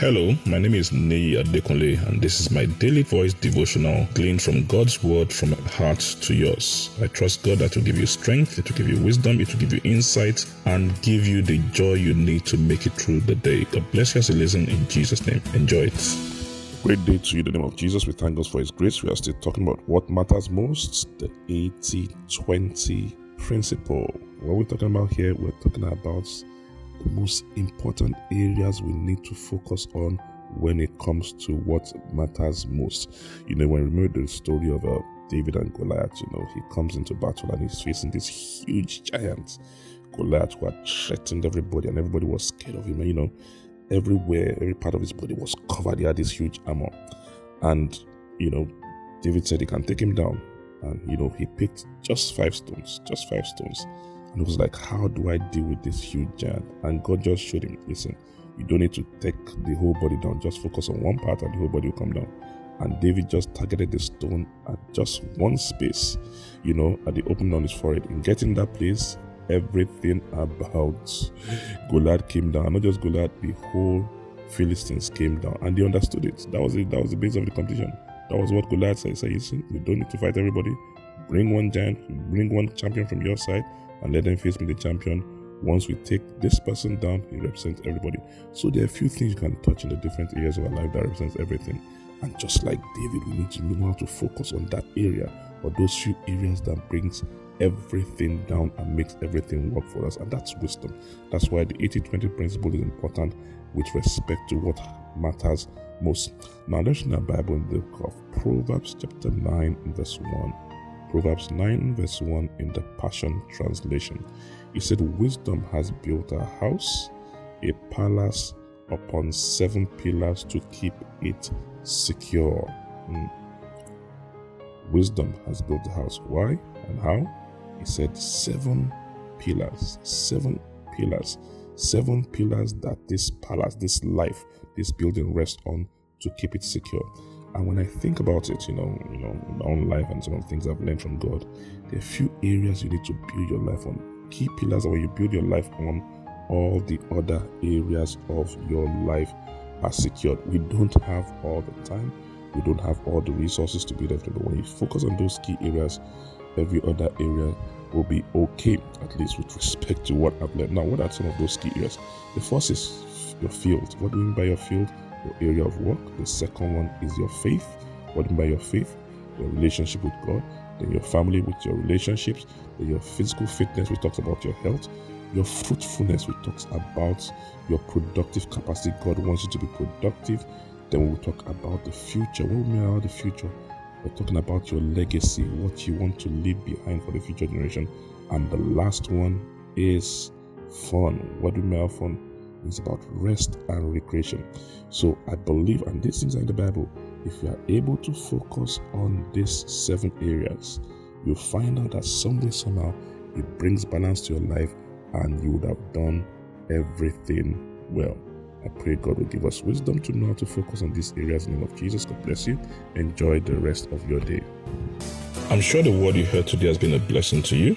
Hello, my name is Nei Adekunle, and this is my daily voice devotional gleaned from God's word from my heart to yours. I trust God that will give you strength, it will give you wisdom, it will give you insight, and give you the joy you need to make it through the day. God bless you as you listen in Jesus' name. Enjoy it. Great day to you in the name of Jesus. We thank God for His grace. We are still talking about what matters most the 80 20 principle. What we're talking about here, we're talking about most important areas we need to focus on when it comes to what matters most. You know, when we remember the story of uh, David and Goliath, you know, he comes into battle and he's facing this huge giant, Goliath, who had threatened everybody and everybody was scared of him. And, you know, everywhere, every part of his body was covered. He had this huge armor. And, you know, David said he can take him down. And, you know, he picked just five stones, just five stones and he was like, How do I deal with this huge giant? And God just showed him, Listen, you don't need to take the whole body down, just focus on one part and the whole body will come down. And David just targeted the stone at just one space, you know, at the opening on his forehead. In getting that place, everything about Goliath came down. Not just Goliath, the whole Philistines came down and they understood it. That was it. That was the base of the competition. That was what Goliath said. He said, Listen, we don't need to fight everybody. Bring one giant, bring one champion from your side, and let them face me the champion. Once we take this person down, he represents everybody. So there are a few things you can touch in the different areas of our life that represents everything. And just like David, we need to know how to focus on that area or those few areas that brings everything down and makes everything work for us. And that's wisdom. That's why the 80-20 principle is important with respect to what matters most. Now let's read our Bible in the book of Proverbs chapter 9 verse 1. Proverbs 9, verse 1 in the Passion Translation. He said, Wisdom has built a house, a palace upon seven pillars to keep it secure. Mm. Wisdom has built the house. Why and how? He said, Seven pillars, seven pillars, seven pillars that this palace, this life, this building rests on to keep it secure. And when I think about it, you know, you know, my own life and some of the things I've learned from God, there are a few areas you need to build your life on. Key pillars where you build your life on, all the other areas of your life are secured. We don't have all the time, we don't have all the resources to build everything. But when you focus on those key areas, every other area will be okay, at least with respect to what I've learned. Now, what are some of those key areas? The first is your field. What do you mean by your field? Your area of work. The second one is your faith. What by your faith? Your relationship with God. Then your family with your relationships. Then your physical fitness, which talks about your health. Your fruitfulness, which talks about your productive capacity. God wants you to be productive. Then we'll talk about the future. What we mean about the future? We're talking about your legacy, what you want to leave behind for the future generation. And the last one is fun. What do we mean by fun? It's about rest and recreation. So I believe, and these things are in the Bible, if you are able to focus on these seven areas, you'll find out that somewhere, somehow, it brings balance to your life and you would have done everything well. I pray God will give us wisdom to know how to focus on these areas in the name of Jesus. God bless you. Enjoy the rest of your day. I'm sure the word you heard today has been a blessing to you.